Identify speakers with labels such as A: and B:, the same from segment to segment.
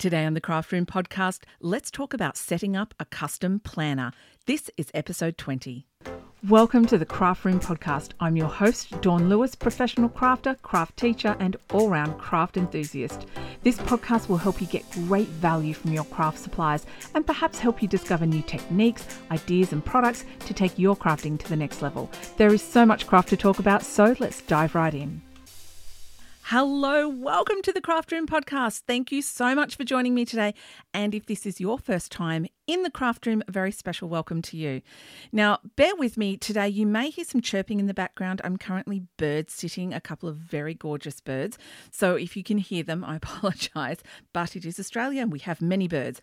A: Today on the Craft Room podcast, let's talk about setting up a custom planner. This is episode 20. Welcome to the Craft Room podcast. I'm your host, Dawn Lewis, professional crafter, craft teacher, and all round craft enthusiast. This podcast will help you get great value from your craft supplies and perhaps help you discover new techniques, ideas, and products to take your crafting to the next level. There is so much craft to talk about, so let's dive right in. Hello, welcome to the Craft Room podcast. Thank you so much for joining me today. And if this is your first time in the Craft Room, a very special welcome to you. Now, bear with me today. You may hear some chirping in the background. I'm currently bird sitting a couple of very gorgeous birds. So if you can hear them, I apologize, but it is Australia and we have many birds.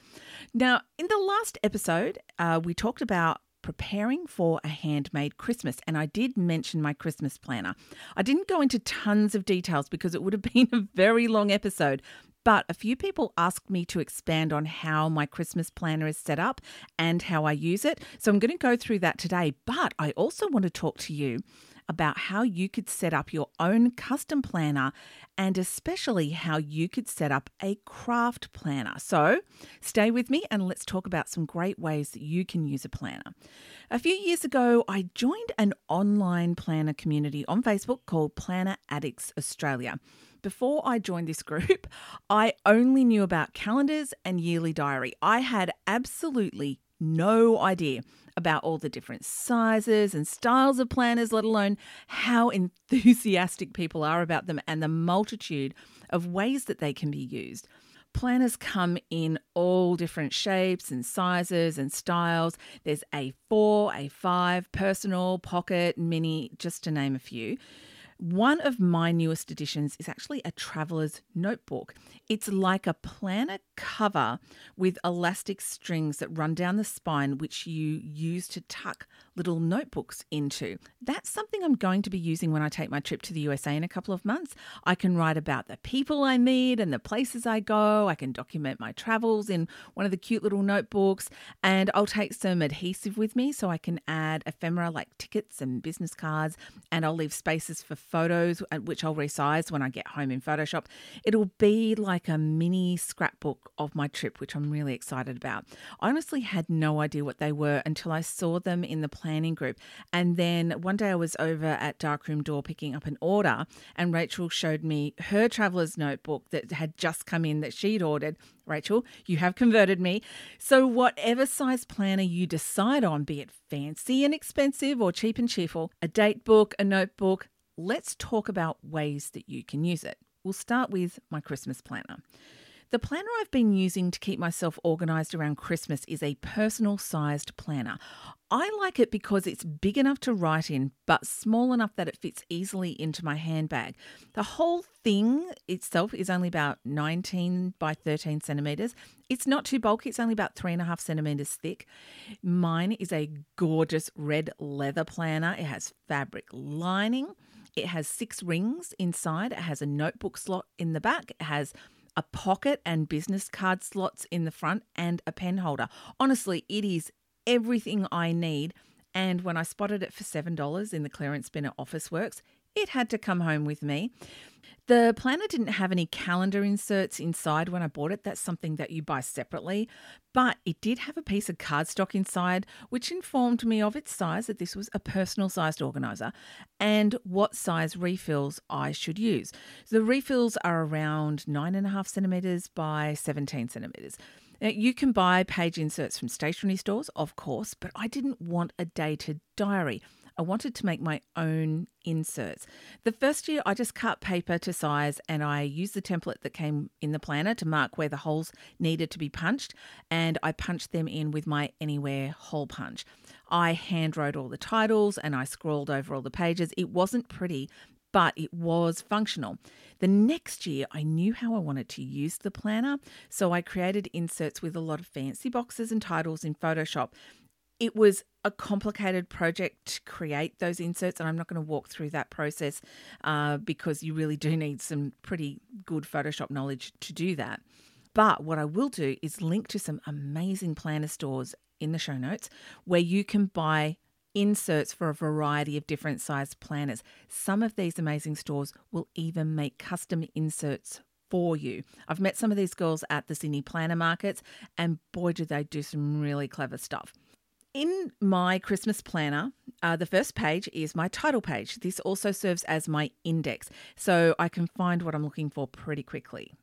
A: Now, in the last episode, uh, we talked about preparing for a handmade Christmas. And I did mention my Christmas planner. I didn't go into tons of details because it would have been a very long episode. But a few people asked me to expand on how my Christmas planner is set up and how I use it. So I'm going to go through that today. But I also want to talk to you about how you could set up your own custom planner and especially how you could set up a craft planner. So, stay with me and let's talk about some great ways that you can use a planner. A few years ago, I joined an online planner community on Facebook called Planner Addicts Australia. Before I joined this group, I only knew about calendars and yearly diary. I had absolutely no idea about all the different sizes and styles of planners, let alone how enthusiastic people are about them and the multitude of ways that they can be used. Planners come in all different shapes and sizes and styles. There's A4, A5, personal, pocket, mini, just to name a few. One of my newest additions is actually a traveler's notebook. It's like a planner cover with elastic strings that run down the spine, which you use to tuck little notebooks into. That's something I'm going to be using when I take my trip to the USA in a couple of months. I can write about the people I meet and the places I go. I can document my travels in one of the cute little notebooks, and I'll take some adhesive with me so I can add ephemera like tickets and business cards, and I'll leave spaces for photos, which I'll resize when I get home in Photoshop. It'll be like a mini scrapbook of my trip, which I'm really excited about. I honestly had no idea what they were until I saw them in the planning group. And then one day I was over at Darkroom Door picking up an order, and Rachel showed me her traveler's notebook that had just come in that she'd ordered. Rachel, you have converted me. So, whatever size planner you decide on, be it fancy and expensive or cheap and cheerful, a date book, a notebook, let's talk about ways that you can use it. We'll start with my Christmas planner. The planner I've been using to keep myself organised around Christmas is a personal sized planner. I like it because it's big enough to write in, but small enough that it fits easily into my handbag. The whole thing itself is only about 19 by 13 centimetres. It's not too bulky, it's only about three and a half centimetres thick. Mine is a gorgeous red leather planner, it has fabric lining. It has six rings inside. It has a notebook slot in the back. It has a pocket and business card slots in the front, and a pen holder. Honestly, it is everything I need. And when I spotted it for $7 in the clearance bin at Officeworks, it had to come home with me. The planner didn't have any calendar inserts inside when I bought it. That's something that you buy separately. But it did have a piece of cardstock inside, which informed me of its size, that this was a personal sized organiser, and what size refills I should use. The refills are around 9.5 centimetres by 17 centimetres. Now, you can buy page inserts from stationery stores, of course, but I didn't want a dated diary. I wanted to make my own inserts. The first year, I just cut paper to size and I used the template that came in the planner to mark where the holes needed to be punched, and I punched them in with my Anywhere hole punch. I hand wrote all the titles and I scrawled over all the pages. It wasn't pretty, but it was functional. The next year, I knew how I wanted to use the planner, so I created inserts with a lot of fancy boxes and titles in Photoshop it was a complicated project to create those inserts, and I'm not going to walk through that process uh, because you really do need some pretty good Photoshop knowledge to do that. But what I will do is link to some amazing planner stores in the show notes where you can buy inserts for a variety of different size planners. Some of these amazing stores will even make custom inserts for you. I've met some of these girls at the Sydney Planner Markets, and boy, do they do some really clever stuff. In my Christmas planner, uh, the first page is my title page. This also serves as my index, so I can find what I'm looking for pretty quickly.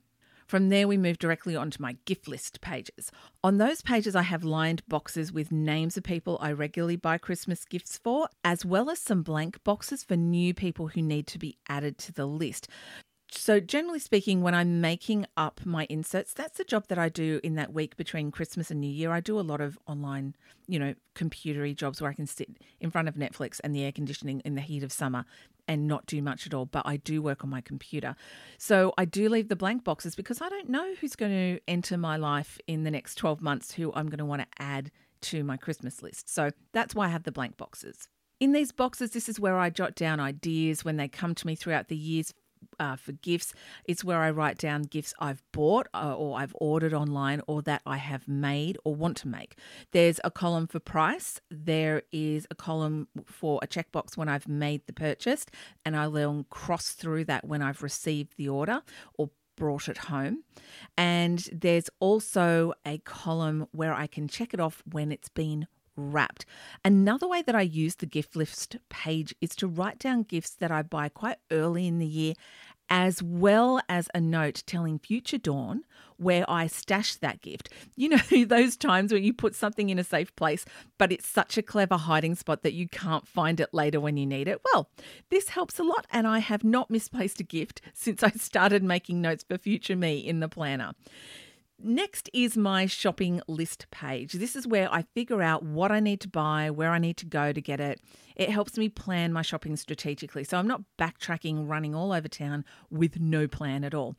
A: From there, we move directly onto my gift list pages. On those pages, I have lined boxes with names of people I regularly buy Christmas gifts for, as well as some blank boxes for new people who need to be added to the list. So, generally speaking, when I'm making up my inserts, that's the job that I do in that week between Christmas and New Year. I do a lot of online, you know, computery jobs where I can sit in front of Netflix and the air conditioning in the heat of summer and not do much at all, but I do work on my computer. So I do leave the blank boxes because I don't know who's going to enter my life in the next 12 months who I'm going to want to add to my Christmas list. So that's why I have the blank boxes. In these boxes, this is where I jot down ideas when they come to me throughout the years uh, for gifts. It's where I write down gifts I've bought uh, or I've ordered online or that I have made or want to make. There's a column for price. There is a column for a checkbox when I've made the purchase, and I will cross through that when I've received the order or brought it home. And there's also a column where I can check it off when it's been wrapped. Another way that I use the gift list page is to write down gifts that I buy quite early in the year, as well as a note telling future Dawn where I stashed that gift. You know, those times when you put something in a safe place, but it's such a clever hiding spot that you can't find it later when you need it. Well, this helps a lot, and I have not misplaced a gift since I started making notes for future me in the planner. Next is my shopping list page. This is where I figure out what I need to buy, where I need to go to get it. It helps me plan my shopping strategically. So I'm not backtracking, running all over town with no plan at all.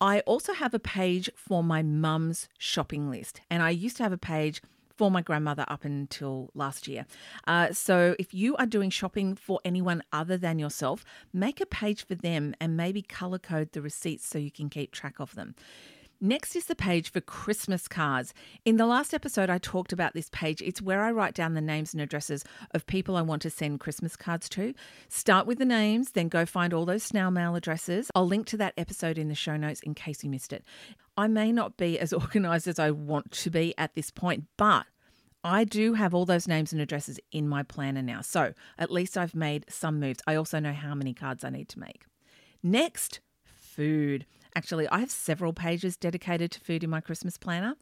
A: I also have a page for my mum's shopping list. And I used to have a page for my grandmother up until last year. Uh, so if you are doing shopping for anyone other than yourself, make a page for them and maybe color code the receipts so you can keep track of them. Next is the page for Christmas cards. In the last episode, I talked about this page. It's where I write down the names and addresses of people I want to send Christmas cards to. Start with the names, then go find all those snail mail addresses. I'll link to that episode in the show notes in case you missed it. I may not be as organized as I want to be at this point, but I do have all those names and addresses in my planner now. So at least I've made some moves. I also know how many cards I need to make. Next, food. Actually, I have several pages dedicated to food in my Christmas planner.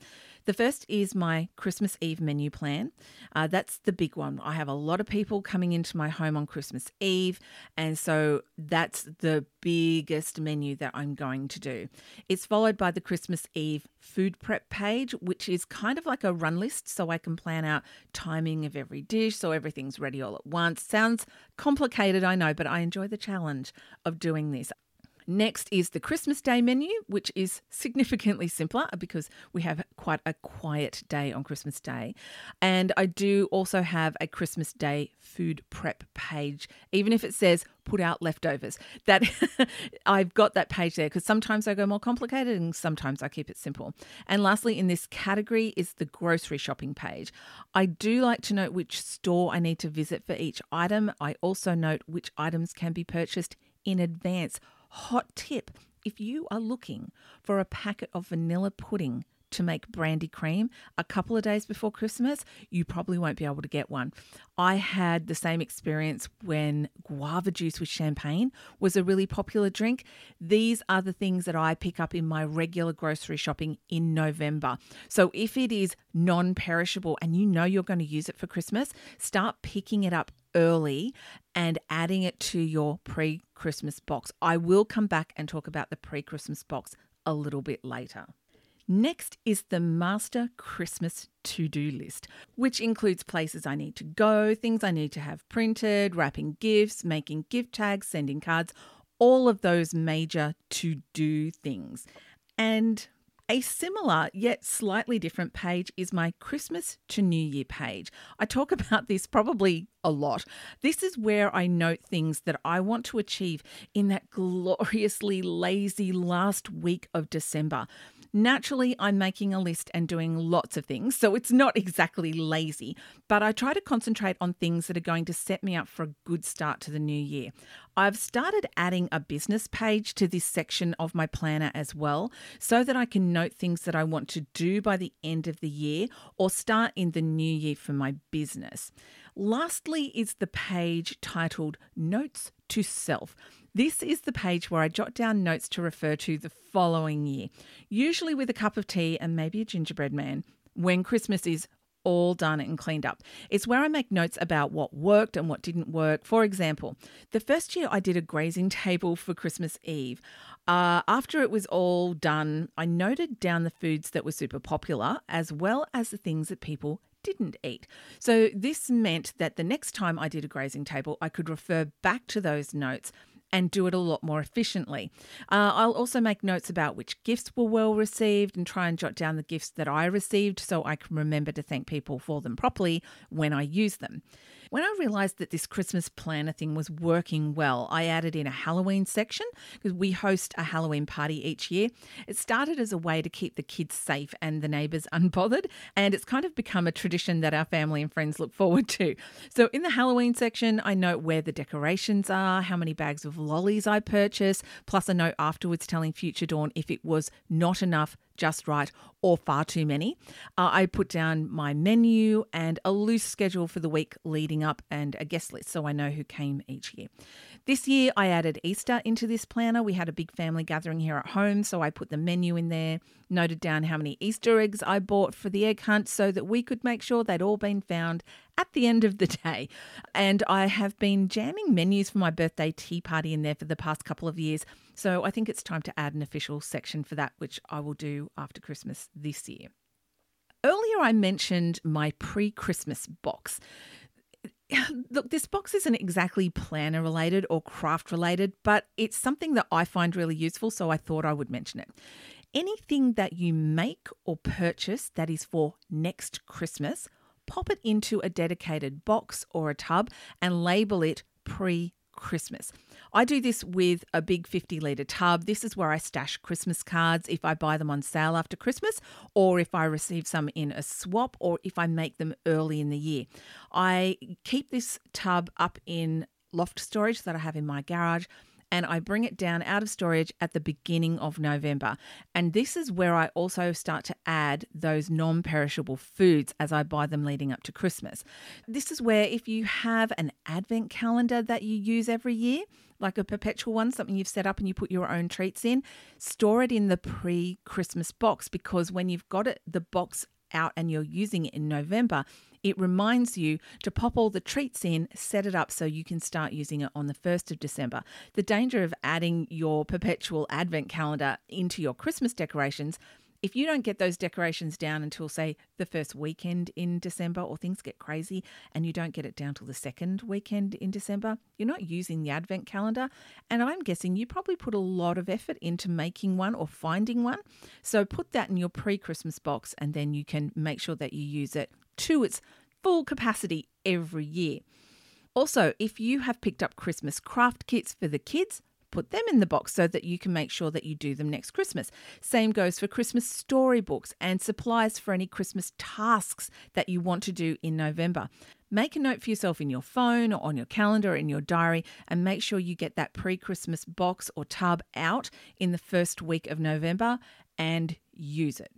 A: The first is my Christmas Eve menu plan. Uh, that's the big one. I have a lot of people coming into my home on Christmas Eve, and so that's the biggest menu that I'm going to do. It's followed by the Christmas Eve food prep page, which is kind of like a run list so I can plan out timing of every dish so everything's ready all at once. Sounds complicated, I know, but I enjoy the challenge of doing this. Next is the Christmas Day menu, which is significantly simpler because we have quite a quiet day on Christmas Day. And I do also have a Christmas Day food prep page, even if it says put out leftovers. That I've got that page there because sometimes I go more complicated and sometimes I keep it simple. And lastly, in this category is the grocery shopping page. I do like to note which store I need to visit for each item. I also note which items can be purchased in advance Hot tip if you are looking for a packet of vanilla pudding to make brandy cream a couple of days before Christmas, you probably won't be able to get one. I had the same experience when guava juice with champagne was a really popular drink. These are the things that I pick up in my regular grocery shopping in November. So if it is non perishable and you know you're going to use it for Christmas, start picking it up early and adding it to your pre Christmas box. I will come back and talk about the pre Christmas box a little bit later. Next is the master Christmas to do list, which includes places I need to go, things I need to have printed, wrapping gifts, making gift tags, sending cards, all of those major to do things. And a similar yet slightly different page is my Christmas to New Year page. I talk about this probably a lot. This is where I note things that I want to achieve in that gloriously lazy last week of December. Naturally, I'm making a list and doing lots of things, so it's not exactly lazy, but I try to concentrate on things that are going to set me up for a good start to the new year. I've started adding a business page to this section of my planner as well, so that I can note things that I want to do by the end of the year or start in the new year for my business. Lastly, is the page titled Notes to Self. This is the page where I jot down notes to refer to the following year, usually with a cup of tea and maybe a gingerbread man, when Christmas is all done and cleaned up. It's where I make notes about what worked and what didn't work. For example, the first year I did a grazing table for Christmas Eve. Uh, after it was all done, I noted down the foods that were super popular as well as the things that people didn't eat. So this meant that the next time I did a grazing table, I could refer back to those notes and do it a lot more efficiently. Uh, I'll also make notes about which gifts were well received and try and jot down the gifts that I received so I can remember to thank people for them properly when I use them. When I realized that this Christmas planner thing was working well, I added in a Halloween section because we host a Halloween party each year. It started as a way to keep the kids safe and the neighbours unbothered, and it's kind of become a tradition that our family and friends look forward to. So in the Halloween section, I note where the decorations are, how many bags of lollies I purchase, plus a note afterwards telling Future Dawn if it was not enough just right or far too many. Uh, I put down my menu and a loose schedule for the week leading up and a guest list so I know who came each year. This year, I added Easter into this planner. We had a big family gathering here at home, so I put the menu in there, noted down how many Easter eggs I bought for the egg hunt so that we could make sure they'd all been found at the end of the day. And I have been jamming menus for my birthday tea party in there for the past couple of years. So I think it's time to add an official section for that, which I will do after Christmas this year. Earlier, I mentioned my pre Christmas box. Look, this box isn't exactly planner related or craft related, but it's something that I find really useful, so I thought I would mention it. Anything that you make or purchase that is for next Christmas, pop it into a dedicated box or a tub and label it pre Christmas. I do this with a big 50 litre tub. This is where I stash Christmas cards if I buy them on sale after Christmas, or if I receive some in a swap, or if I make them early in the year. I keep this tub up in loft storage that I have in my garage and I bring it down out of storage at the beginning of November. And this is where I also start to add those non perishable foods as I buy them leading up to Christmas. This is where, if you have an advent calendar that you use every year, like a perpetual one, something you've set up and you put your own treats in, store it in the pre Christmas box because when you've got it, the box out and you're using it in November, it reminds you to pop all the treats in, set it up so you can start using it on the 1st of December. The danger of adding your perpetual advent calendar into your Christmas decorations if you don't get those decorations down until, say, the first weekend in December, or things get crazy and you don't get it down till the second weekend in December, you're not using the advent calendar. And I'm guessing you probably put a lot of effort into making one or finding one. So put that in your pre Christmas box and then you can make sure that you use it to its full capacity every year. Also, if you have picked up Christmas craft kits for the kids, put them in the box so that you can make sure that you do them next Christmas. Same goes for Christmas storybooks and supplies for any Christmas tasks that you want to do in November. Make a note for yourself in your phone or on your calendar or in your diary and make sure you get that pre Christmas box or tub out in the first week of November and use it.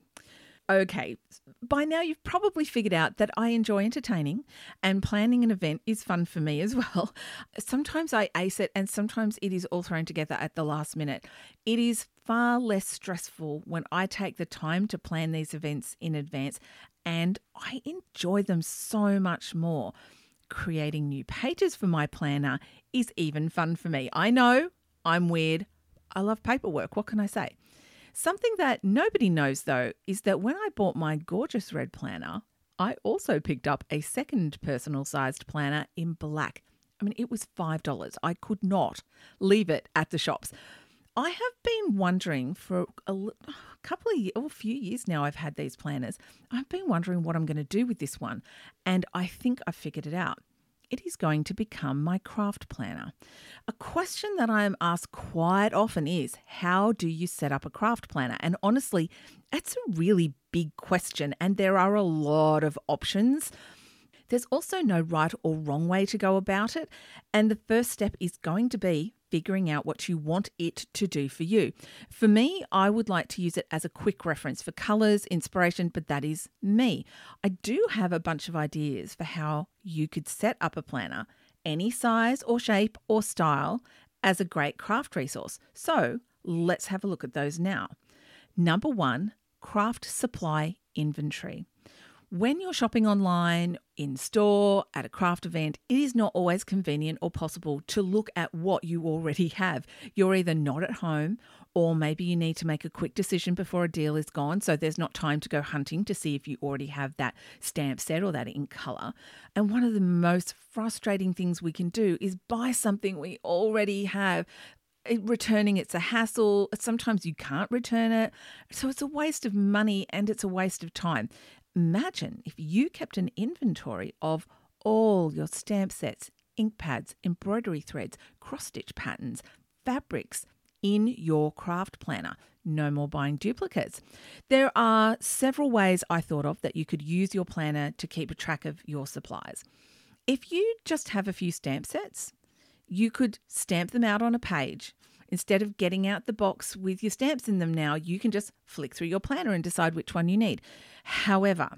A: Okay, by now you've probably figured out that I enjoy entertaining and planning an event is fun for me as well. Sometimes I ace it and sometimes it is all thrown together at the last minute. It is far less stressful when I take the time to plan these events in advance and I enjoy them so much more. Creating new pages for my planner is even fun for me. I know I'm weird. I love paperwork. What can I say? Something that nobody knows though is that when I bought my gorgeous red planner, I also picked up a second personal sized planner in black. I mean, it was $5. I could not leave it at the shops. I have been wondering for a couple of years, or oh, a few years now, I've had these planners. I've been wondering what I'm going to do with this one, and I think I've figured it out. It is going to become my craft planner. A question that I am asked quite often is how do you set up a craft planner? And honestly, that's a really big question, and there are a lot of options. There's also no right or wrong way to go about it. And the first step is going to be figuring out what you want it to do for you. For me, I would like to use it as a quick reference for colors, inspiration, but that is me. I do have a bunch of ideas for how you could set up a planner, any size or shape or style, as a great craft resource. So let's have a look at those now. Number one, craft supply inventory. When you're shopping online, in store, at a craft event, it is not always convenient or possible to look at what you already have. You're either not at home or maybe you need to make a quick decision before a deal is gone. So there's not time to go hunting to see if you already have that stamp set or that ink color. And one of the most frustrating things we can do is buy something we already have returning it's a hassle sometimes you can't return it so it's a waste of money and it's a waste of time Imagine if you kept an inventory of all your stamp sets, ink pads, embroidery threads, cross stitch patterns, fabrics in your craft planner. No more buying duplicates. There are several ways I thought of that you could use your planner to keep a track of your supplies. If you just have a few stamp sets, you could stamp them out on a page Instead of getting out the box with your stamps in them now, you can just flick through your planner and decide which one you need. However,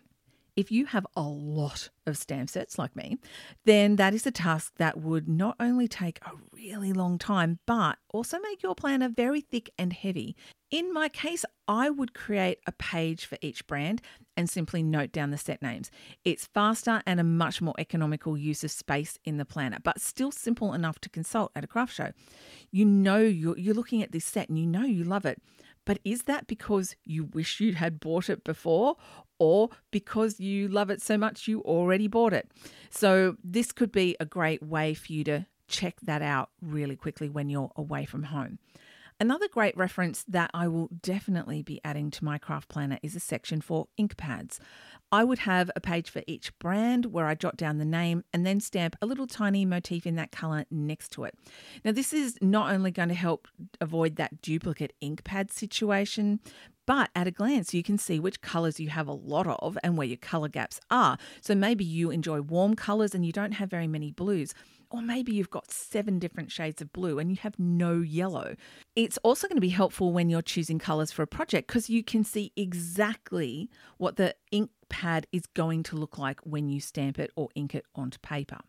A: if you have a lot of stamp sets like me, then that is a task that would not only take a really long time, but also make your planner very thick and heavy. In my case, I would create a page for each brand and simply note down the set names. It's faster and a much more economical use of space in the planner, but still simple enough to consult at a craft show. You know you're, you're looking at this set and you know you love it. But is that because you wish you had bought it before or because you love it so much you already bought it? So, this could be a great way for you to check that out really quickly when you're away from home. Another great reference that I will definitely be adding to my craft planner is a section for ink pads. I would have a page for each brand where I jot down the name and then stamp a little tiny motif in that colour next to it. Now, this is not only going to help avoid that duplicate ink pad situation, but at a glance, you can see which colours you have a lot of and where your colour gaps are. So maybe you enjoy warm colours and you don't have very many blues. Or maybe you've got seven different shades of blue and you have no yellow. It's also going to be helpful when you're choosing colours for a project because you can see exactly what the ink pad is going to look like when you stamp it or ink it onto paper.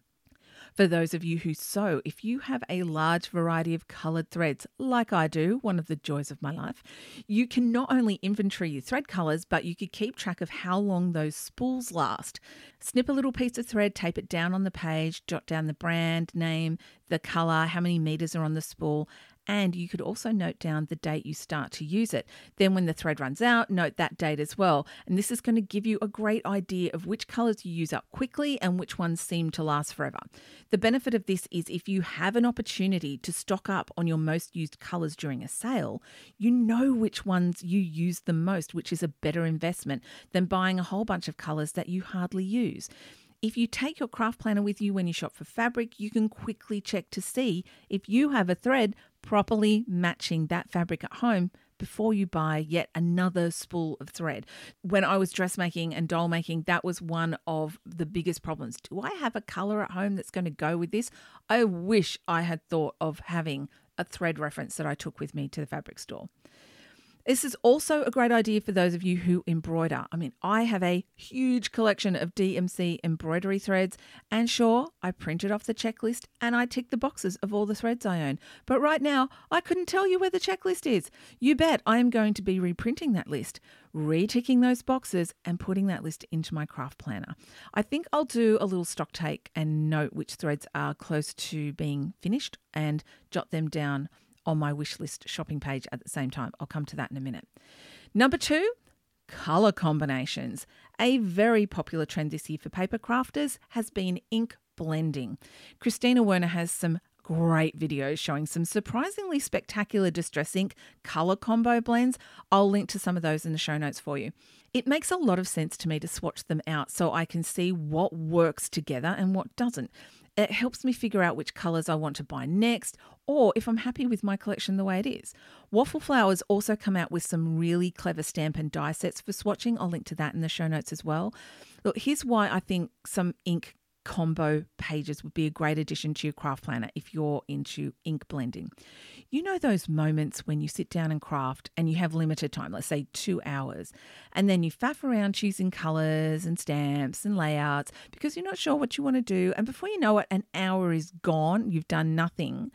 A: For those of you who sew, if you have a large variety of coloured threads, like I do, one of the joys of my life, you can not only inventory your thread colours, but you could keep track of how long those spools last. Snip a little piece of thread, tape it down on the page, jot down the brand name, the colour, how many metres are on the spool, and you could also note down the date you start to use it. Then, when the thread runs out, note that date as well. And this is going to give you a great idea of which colours you use up quickly and which ones seem to last forever. The benefit of this is if you have an opportunity to stock up on your most used colours during a sale, you know which ones you use the most, which is a better investment than buying a whole bunch of colours that you hardly use. If you take your craft planner with you when you shop for fabric, you can quickly check to see if you have a thread properly matching that fabric at home before you buy yet another spool of thread. When I was dressmaking and doll making, that was one of the biggest problems. Do I have a color at home that's going to go with this? I wish I had thought of having a thread reference that I took with me to the fabric store. This is also a great idea for those of you who embroider. I mean, I have a huge collection of DMC embroidery threads, and sure, I printed off the checklist and I tick the boxes of all the threads I own. But right now, I couldn't tell you where the checklist is. You bet I am going to be reprinting that list, reticking those boxes, and putting that list into my craft planner. I think I'll do a little stock take and note which threads are close to being finished and jot them down on my wish list shopping page at the same time. I'll come to that in a minute. Number two, colour combinations. A very popular trend this year for paper crafters has been ink blending. Kristina Werner has some great videos showing some surprisingly spectacular distress ink colour combo blends. I'll link to some of those in the show notes for you. It makes a lot of sense to me to swatch them out so I can see what works together and what doesn't. It helps me figure out which colours I want to buy next or if I'm happy with my collection the way it is. Waffle Flowers also come out with some really clever stamp and die sets for swatching. I'll link to that in the show notes as well. Look, here's why I think some ink combo pages would be a great addition to your craft planner if you're into ink blending. You know those moments when you sit down and craft and you have limited time, let's say two hours, and then you faff around choosing colours and stamps and layouts because you're not sure what you want to do. And before you know it, an hour is gone, you've done nothing.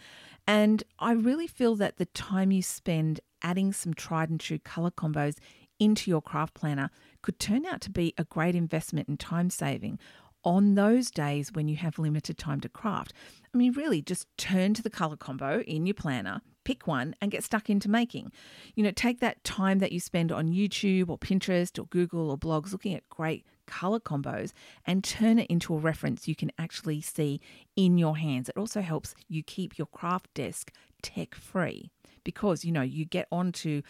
A: And I really feel that the time you spend adding some tried and true colour combos into your craft planner could turn out to be a great investment in time saving on those days when you have limited time to craft. I mean, really, just turn to the color combo in your planner, pick one, and get stuck into making. You know, take that time that you spend on YouTube or Pinterest or Google or blogs looking at great color combos and turn it into a reference you can actually see in your hands. It also helps you keep your craft desk tech free because, you know, you get onto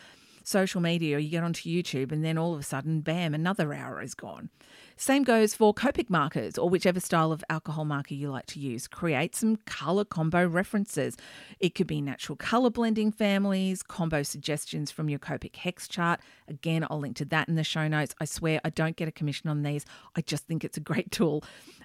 A: social media or you get onto YouTube and then all of a sudden, bam, another hour is gone. Same goes for Copic markers or whichever style of alcohol marker you like to use. Create some color combo references. It could be natural color blending families, combo suggestions from your Copic hex chart. Again, I'll link to that in the show notes. I swear I don't get a commission on these. I just think it's a great tool.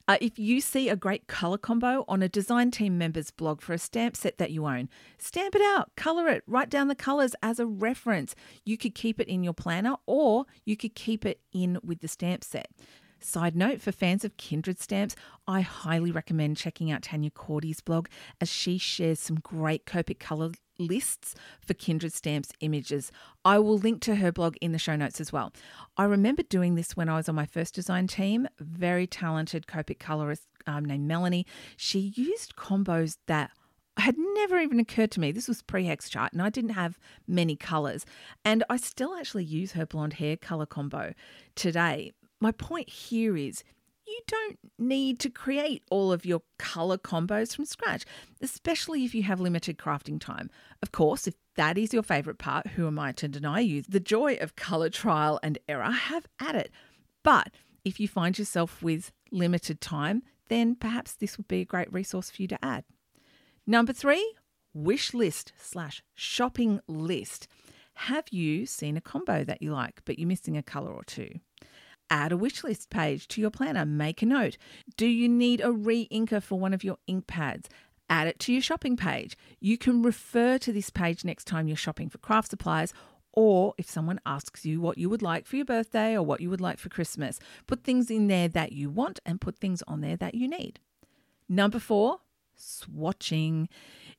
A: Uh, if you see a great color combo on a design team member's blog for a stamp set that you own, stamp it out, color it, write down the colors as a reference. You could keep it in your planner or you could keep it in with the stamp set. Side note for fans of Kindred stamps, I highly recommend checking out Tania Cordie's blog as she shares some great Copic color lists for Kindred stamps images. I will link to her blog in the show notes as well. I remember doing this when I was on my first design team. Very talented Copic colorist um, named Melanie. She used combos that had never even occurred to me. This was pre hex chart and I didn't have many colors. And I still actually use her blonde hair color combo today my point here is you don't need to create all of your color combos from scratch, especially if you have limited crafting time. Of course, if that is your favorite part, who am I to deny you the joy of color trial and error? Have at it. But if you find yourself with limited time, then perhaps this would be a great resource for you to add. Number three, wish list slash shopping list. Have you seen a combo that you like, but you're missing a color or two? Add a wish list page to your planner. Make a note. Do you need a re inker for one of your ink pads? Add it to your shopping page. You can refer to this page next time you're shopping for craft supplies or if someone asks you what you would like for your birthday or what you would like for Christmas. Put things in there that you want and put things on there that you need. Number four, swatching.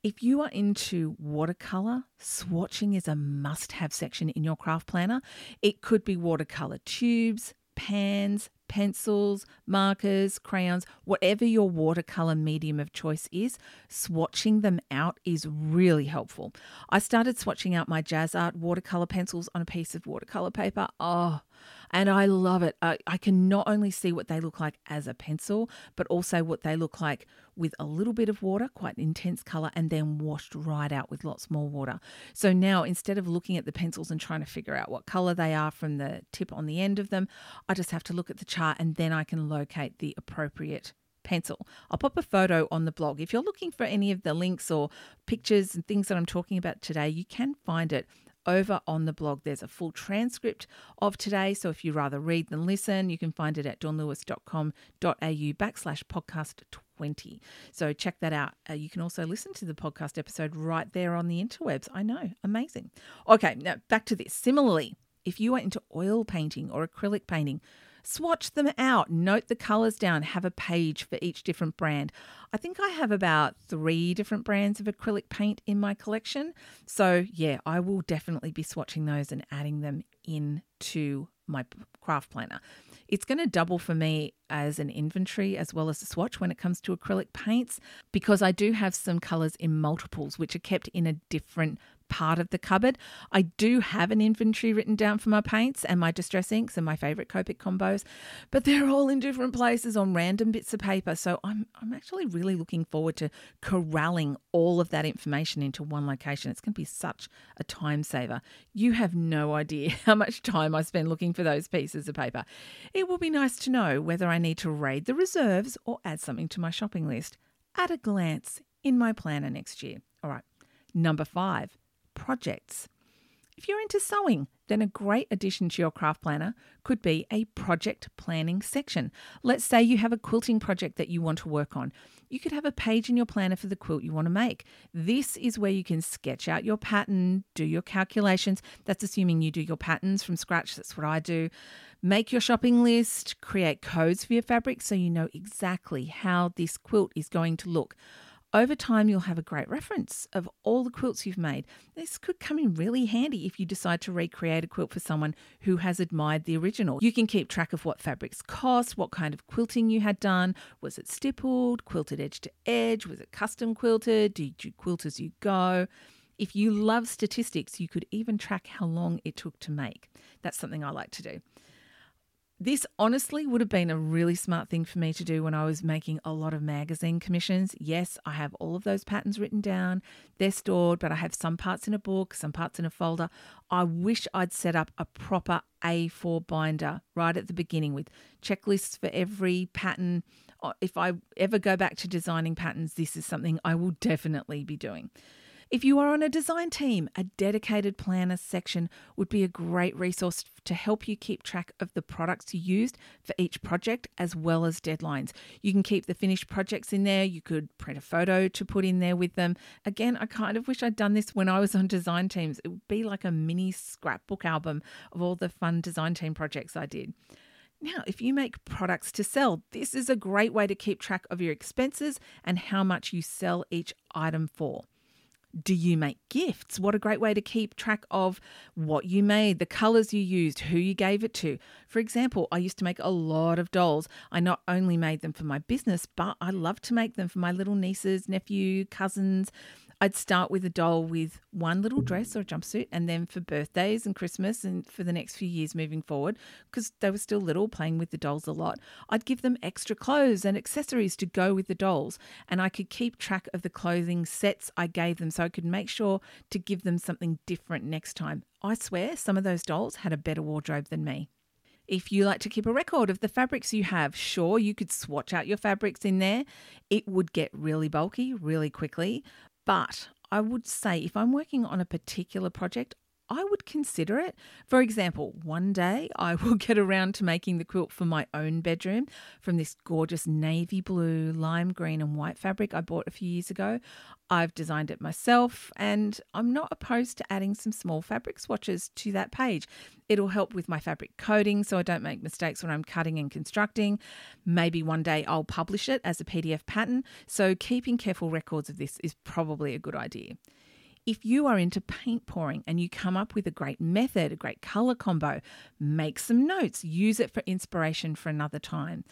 A: If you are into watercolor, swatching is a must have section in your craft planner. It could be watercolor tubes, pans, pencils, markers, crayons, whatever your watercolor medium of choice is, swatching them out is really helpful. I started swatching out my jazz art watercolor pencils on a piece of watercolor paper. Oh, and I love it. I, I can not only see what they look like as a pencil, but also what they look like with a little bit of water, quite intense color, and then washed right out with lots more water. So now instead of looking at the pencils and trying to figure out what color they are from the tip on the end of them, I just have to look at the chart and then I can locate the appropriate pencil. I'll pop a photo on the blog. If you're looking for any of the links or pictures and things that I'm talking about today, you can find it over on the blog. There's a full transcript of today. So if you rather read than listen, you can find it at dawnlewis.com.au backslash podcast 20. So check that out. Uh, you can also listen to the podcast episode right there on the interwebs. I know, amazing. Okay, now back to this. Similarly, if you are into oil painting or acrylic painting, Swatch them out, note the colours down, have a page for each different brand. I think I have about three different brands of acrylic paint in my collection. So, yeah, I will definitely be swatching those and adding them into my craft planner. It's going to double for me as an inventory as well as a swatch when it comes to acrylic paints because I do have some colours in multiples which are kept in a different part of the cupboard. I do have an inventory written down for my paints and my distress inks and my favorite Copic combos, but they're all in different places on random bits of paper. So I'm I'm actually really looking forward to corralling all of that information into one location. It's going to be such a time saver. You have no idea how much time I spend looking for those pieces of paper. It will be nice to know whether I need to raid the reserves or add something to my shopping list at a glance in my planner next year. All right. Number five, projects. If you're into sewing, then a great addition to your craft planner could be a project planning section. Let's say you have a quilting project that you want to work on. You could have a page in your planner for the quilt you want to make. This is where you can sketch out your pattern, do your calculations. That's assuming you do your patterns from scratch. That's what I do. Make your shopping list, create codes for your fabric so you know exactly how this quilt is going to look. Over time, you'll have a great reference of all the quilts you've made. This could come in really handy if you decide to recreate a quilt for someone who has admired the original. You can keep track of what fabrics cost, what kind of quilting you had done. Was it stippled, quilted edge to edge? Was it custom quilted? Did you quilt as you go? If you love statistics, you could even track how long it took to make. That's something I like to do. This honestly would have been a really smart thing for me to do when I was making a lot of magazine commissions. Yes, I have all of those patterns written down, they're stored, but I have some parts in a book, some parts in a folder. I wish I'd set up a proper A4 binder right at the beginning with checklists for every pattern. Uh, if I ever go back to designing patterns, this is something I will definitely be doing. If you are on a design team, a dedicated planner section would be a great resource to help you keep track of the products you used for each project as well as deadlines. You can keep the finished projects in there. You could print a photo to put in there with them. Again, I kind of wish I'd done this when I was on design teams. It would be like a mini scrapbook album of all the fun design team projects I did. Now, if you make products to sell, this is a great way to keep track of your expenses and how much you sell each item for. Do you make gifts? What a great way to keep track of what you made, the colors you used, who you gave it to. For example, I used to make a lot of dolls. I not only made them for my business, but I love to make them for my little nieces, nephew, cousins, I'd start with a doll with one little dress or jumpsuit, and then for birthdays and Christmas and for the next few years moving forward, because they were still little, playing with the dolls a lot, I'd give them extra clothes and accessories to go with the dolls. And I could keep track of the clothing sets I gave them so I could make sure to give them something different next time. I swear some of those dolls had a better wardrobe than me. If you like to keep a record of the fabrics you have, sure, you could swatch out your fabrics in there. It would get really bulky really quickly, but I would say if I'm working on a particular project, I would consider it. For example, one day I will get around to making the quilt for my own bedroom from this gorgeous navy blue, lime green, and white fabric I bought a few years ago. I've designed it myself and I'm not opposed to adding some small fabric swatches to that page. It'll help with my fabric coding so I don't make mistakes when I'm cutting and constructing. Maybe one day I'll publish it as a PDF pattern, so keeping careful records of this is probably a good idea. If you are into paint pouring and you come up with a great method, a great color combo, make some notes, use it for inspiration for another time.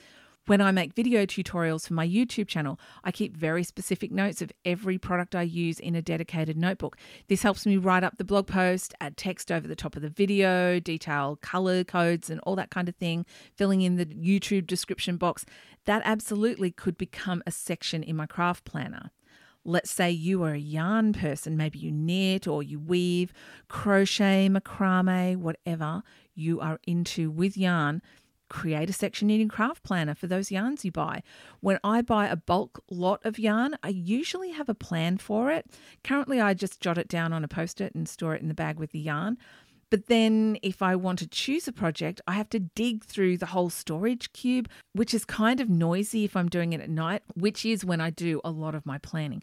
A: When I make video tutorials for my YouTube channel, I keep very specific notes of every product I use in a dedicated notebook. This helps me write up the blog post, add text over the top of the video, detail color codes and all that kind of thing, filling in the YouTube description box. That absolutely could become a section in my craft planner. Let's say you are a yarn person, maybe you knit or you weave, crochet, macrame, whatever you are into with yarn. Create a section in your craft planner for those yarns you buy. When I buy a bulk lot of yarn, I usually have a plan for it. Currently, I just jot it down on a post it and store it in the bag with the yarn. But then, if I want to choose a project, I have to dig through the whole storage cube, which is kind of noisy if I'm doing it at night, which is when I do a lot of my planning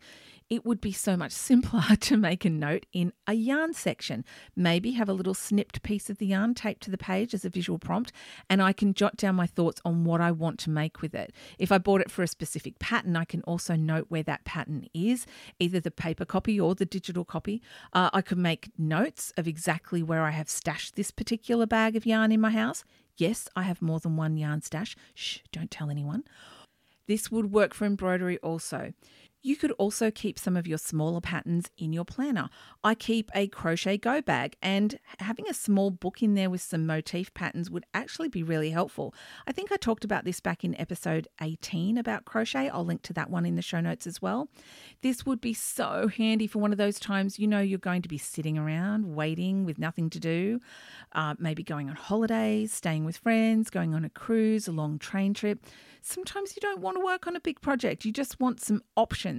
A: it would be so much simpler to make a note in a yarn section. Maybe have a little snipped piece of the yarn taped to the page as a visual prompt, and I can jot down my thoughts on what I want to make with it. If I bought it for a specific pattern, I can also note where that pattern is, either the paper copy or the digital copy. Uh, I could make notes of exactly where I have stashed this particular bag of yarn in my house. Yes, I have more than one yarn stash. Shh, don't tell anyone. This would work for embroidery also. You could also keep some of your smaller patterns in your planner. I keep a crochet go bag, and having a small book in there with some motif patterns would actually be really helpful. I think I talked about this back in episode 18 about crochet. I'll link to that one in the show notes as well. This would be so handy for one of those times you know you're going to be sitting around waiting with nothing to do, uh, maybe going on holidays, staying with friends, going on a cruise, a long train trip. Sometimes you don't want to work on a big project, you just want some options.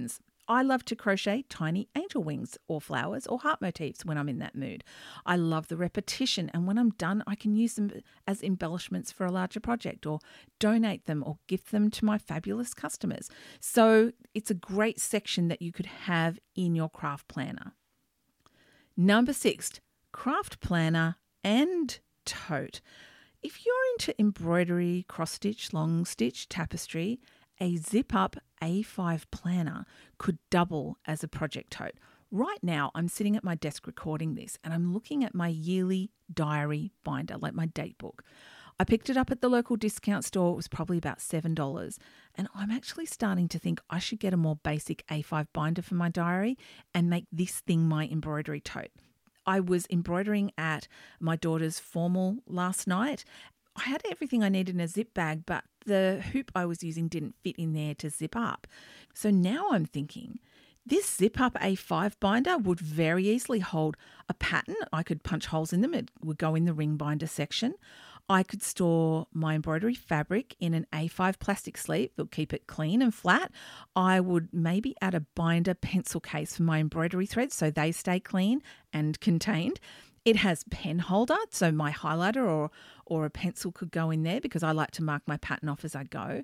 A: I love to crochet tiny angel wings or flowers or heart motifs when I'm in that mood. I love the repetition, and when I'm done, I can use them as embellishments for a larger project or donate them or gift them to my fabulous customers. So it's a great section that you could have in your craft planner. Number six, craft planner and tote. If you're into embroidery, cross stitch, long stitch, tapestry, a zip up A5 planner could double as a project tote. Right now, I'm sitting at my desk recording this and I'm looking at my yearly diary binder, like my date book. I picked it up at the local discount store. It was probably about $7. And I'm actually starting to think I should get a more basic A5 binder for my diary and make this thing my embroidery tote. I was embroidering at my daughter's formal last night. I had everything I needed in a zip bag, but the hoop I was using didn't fit in there to zip up. So now I'm thinking this zip up A5 binder would very easily hold a pattern. I could punch holes in them, it would go in the ring binder section. I could store my embroidery fabric in an A5 plastic sleeve that'll keep it clean and flat. I would maybe add a binder pencil case for my embroidery threads so they stay clean and contained. It has pen holder, so my highlighter or or a pencil could go in there because I like to mark my pattern off as I go.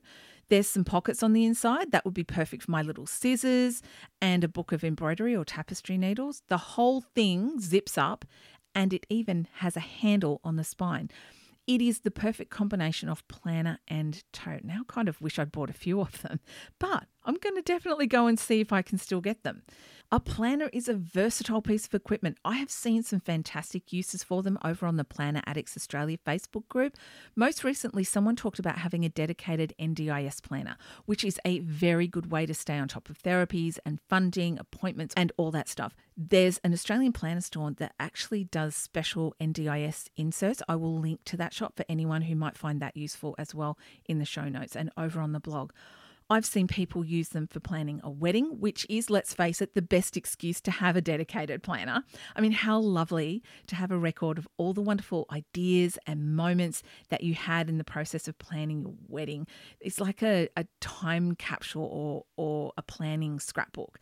A: There's some pockets on the inside that would be perfect for my little scissors and a book of embroidery or tapestry needles. The whole thing zips up and it even has a handle on the spine. It is the perfect combination of planner and tote. Now, I kind of wish I'd bought a few of them, but I'm going to definitely go and see if I can still get them. A planner is a versatile piece of equipment. I have seen some fantastic uses for them over on the Planner Addicts Australia Facebook group. Most recently, someone talked about having a dedicated NDIS planner, which is a very good way to stay on top of therapies and funding, appointments, and all that stuff. There's an Australian planner store that actually does special NDIS inserts. I will link to that shop for anyone who might find that useful as well in the show notes and over on the blog. I've seen people use them for planning a wedding, which is, let's face it, the best excuse to have a dedicated planner. I mean, how lovely to have a record of all the wonderful ideas and moments that you had in the process of planning your wedding. It's like a, a time capsule or, or a planning scrapbook.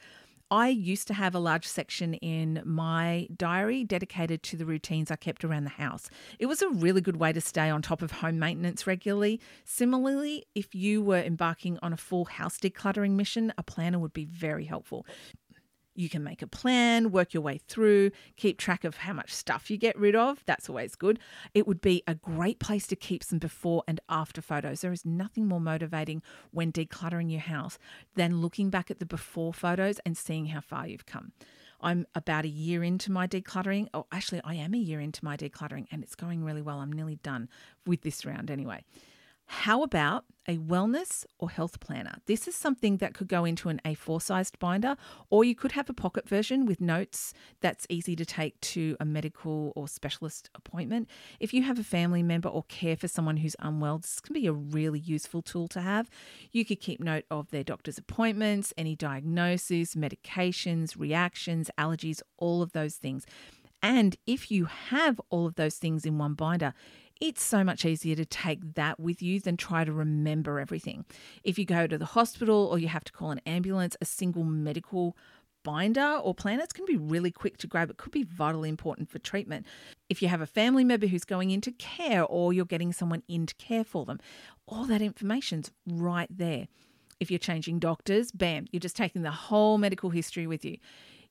A: I used to have a large section in my diary dedicated to the routines I kept around the house. It was a really good way to stay on top of home maintenance regularly. Similarly, if you were embarking on a full house decluttering mission, a planner would be very helpful. You can make a plan, work your way through, keep track of how much stuff you get rid of. That's always good. It would be a great place to keep some before and after photos. There is nothing more motivating when decluttering your house than looking back at the before photos and seeing how far you've come. I'm about a year into my decluttering. Oh, actually, I am a year into my decluttering and it's going really well. I'm nearly done with this round anyway. How about a wellness or health planner? This is something that could go into an A4 sized binder, or you could have a pocket version with notes that's easy to take to a medical or specialist appointment. If you have a family member or care for someone who's unwell, this can be a really useful tool to have. You could keep note of their doctor's appointments, any diagnoses, medications, reactions, allergies, all of those things. And if you have all of those things in one binder, it's so much easier to take that with you than try to remember everything. If you go to the hospital or you have to call an ambulance, a single medical binder or going to be really quick to grab. It could be vitally important for treatment. If you have a family member who's going into care or you're getting someone in to care for them, all that information's right there. If you're changing doctors, bam, you're just taking the whole medical history with you.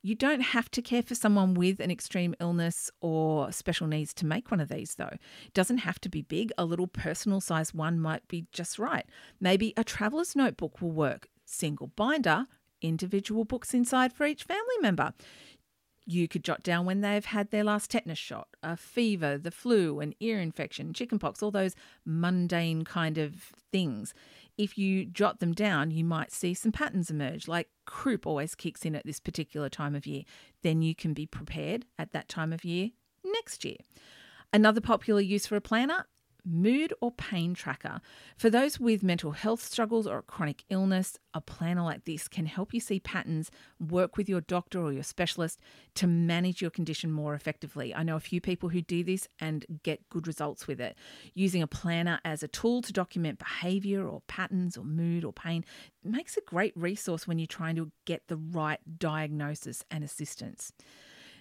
A: You don't have to care for someone with an extreme illness or special needs to make one of these, though. It doesn't have to be big. A little personal size one might be just right. Maybe a traveler's notebook will work. Single binder, individual books inside for each family member. You could jot down when they've had their last tetanus shot, a fever, the flu, an ear infection, chickenpox, all those mundane kind of things. If you jot them down, you might see some patterns emerge, like croup always kicks in at this particular time of year. Then you can be prepared at that time of year next year. Another popular use for a planner mood or pain tracker. For those with mental health struggles or a chronic illness, a planner like this can help you see patterns, work with your doctor or your specialist to manage your condition more effectively. I know a few people who do this and get good results with it. Using a planner as a tool to document behavior or patterns or mood or pain makes a great resource when you're trying to get the right diagnosis and assistance.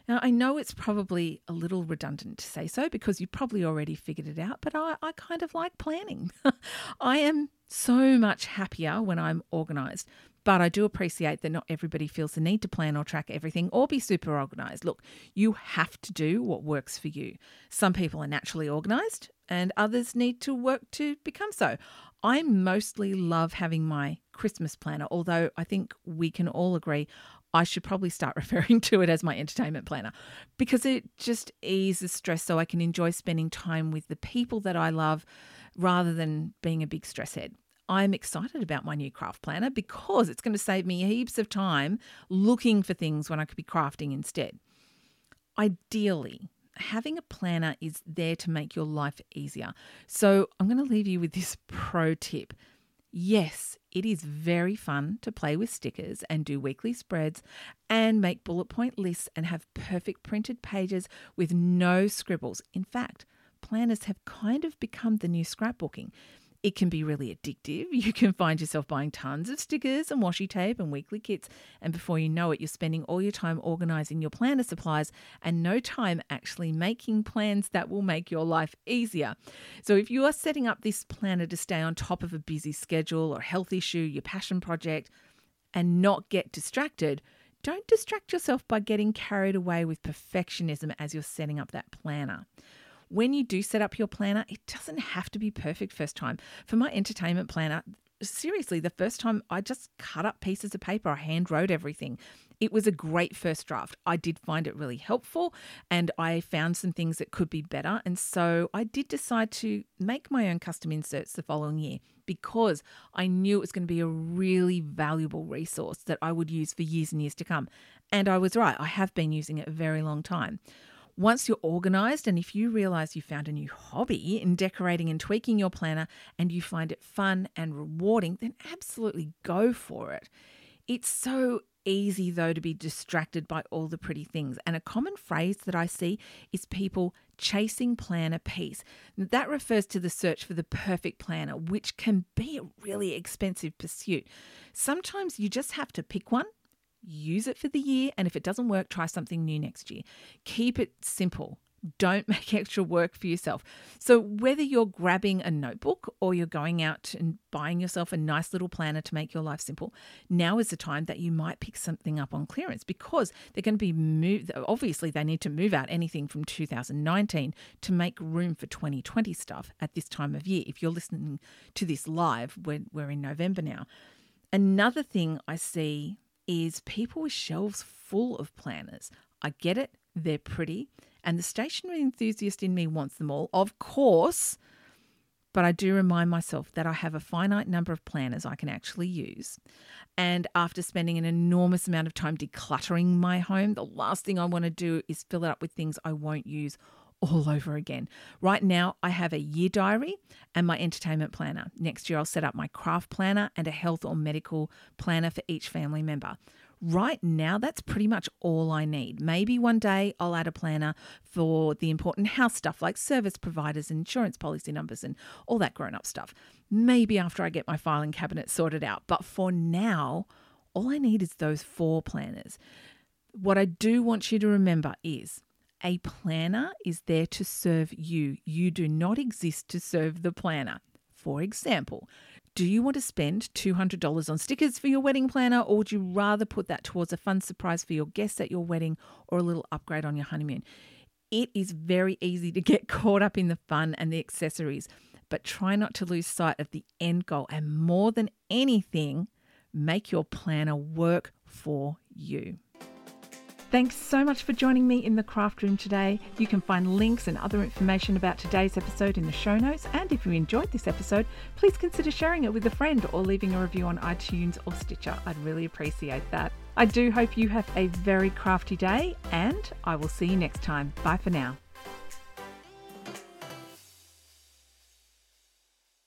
A: Now, I know it's probably a little redundant to say so because you probably already figured it out, but I, I kind of like planning. I am so much happier when I'm organised. But I do appreciate that not everybody feels the need to plan or track everything or be super organised. Look, you have to do what works for you. Some people are naturally organised and others need to work to become so. I mostly love having my Christmas planner, although I think we can all agree I should probably start referring to it as my entertainment planner because it just eases stress so I can enjoy spending time with the people that I love rather than being a big stress head. I'm excited about my new craft planner because it's going to save me heaps of time looking for things when I could be crafting instead. Ideally, having a planner is there to make your life easier. So I'm going to leave you with this pro tip. Yes, it is very fun to play with stickers and do weekly spreads and make bullet point lists and have perfect printed pages with no scribbles. In fact, planners have kind of become the new scrapbooking. It can be really addictive. You can find yourself buying tons of stickers and washi tape and weekly kits, and before you know it, you're spending all your time organizing your planner supplies and no time actually making plans that will make your life easier. So, if you are setting up this planner to stay on top of a busy schedule or health issue, your passion project, and not get distracted, don't distract yourself by getting carried away with perfectionism as you're setting up that planner when you do set up your planner, it doesn't have to be perfect first time. For my entertainment planner, seriously, the first time I just cut up pieces of paper, I hand wrote everything. It was a great first draft. I did find it really helpful and I found some things that could be better. And so I did decide to make my own custom inserts the following year because I knew it was going to be a really valuable resource that I would use for years and years to come. And I was right, I have been using it a very long time. Once you're organized, and if you realize you found a new hobby in decorating and tweaking your planner and you find it fun and rewarding, then absolutely go for it. It's so easy, though, to be distracted by all the pretty things. And a common phrase that I see is people chasing planner peace. That refers to the search for the perfect planner, which can be a really expensive pursuit. Sometimes you just have to pick one use it for the year, and if it doesn't work, try something new next year. Keep it simple. Don't make extra work for yourself. So, whether you're grabbing a notebook or you're going out and buying yourself a nice little planner to make your life simple, now is the time that you might pick something up on clearance because they're going to be moved. Obviously, they need to move out anything from 2019 to make room for 2020 stuff at this time of year. If you're listening to this live, we're, we're in November now. Another thing I see is people with shelves full of planners. I get it, they're pretty, and the stationery enthusiast in me wants them all, of course. But I do remind myself that I have a finite number of planners I can actually use. And after spending an enormous amount of time decluttering my home, the last thing I want to do is fill it up with things I won't use all over again. Right now, I have a year diary and my entertainment planner. Next year, I'll set up my craft planner and a health or medical planner for each family member. Right now, that's pretty much all I need. Maybe one day I'll add a planner for the important house stuff like service providers insurance policy numbers and all that grown up stuff. Maybe after I get my filing cabinet sorted out. But for now, all I need is those four planners. What I do want you to remember is a planner is there to serve you. You do not exist to serve the planner. For example, do you want to spend $200 on stickers for your wedding planner, or would you rather put that towards a fun surprise for your guests at your wedding or a little upgrade on your honeymoon? It is very easy to get caught up in the fun and the accessories, but try not to lose sight of the end goal. And more than anything, make your planner work for you. Thanks so much for joining me in the craft room today. You can find links and other information about today's episode in the show notes. And if you enjoyed this episode, please consider sharing it with a friend or leaving a review on iTunes or Stitcher. I'd really appreciate that. I do hope you have a very crafty day, and I will see you next time. Bye for now.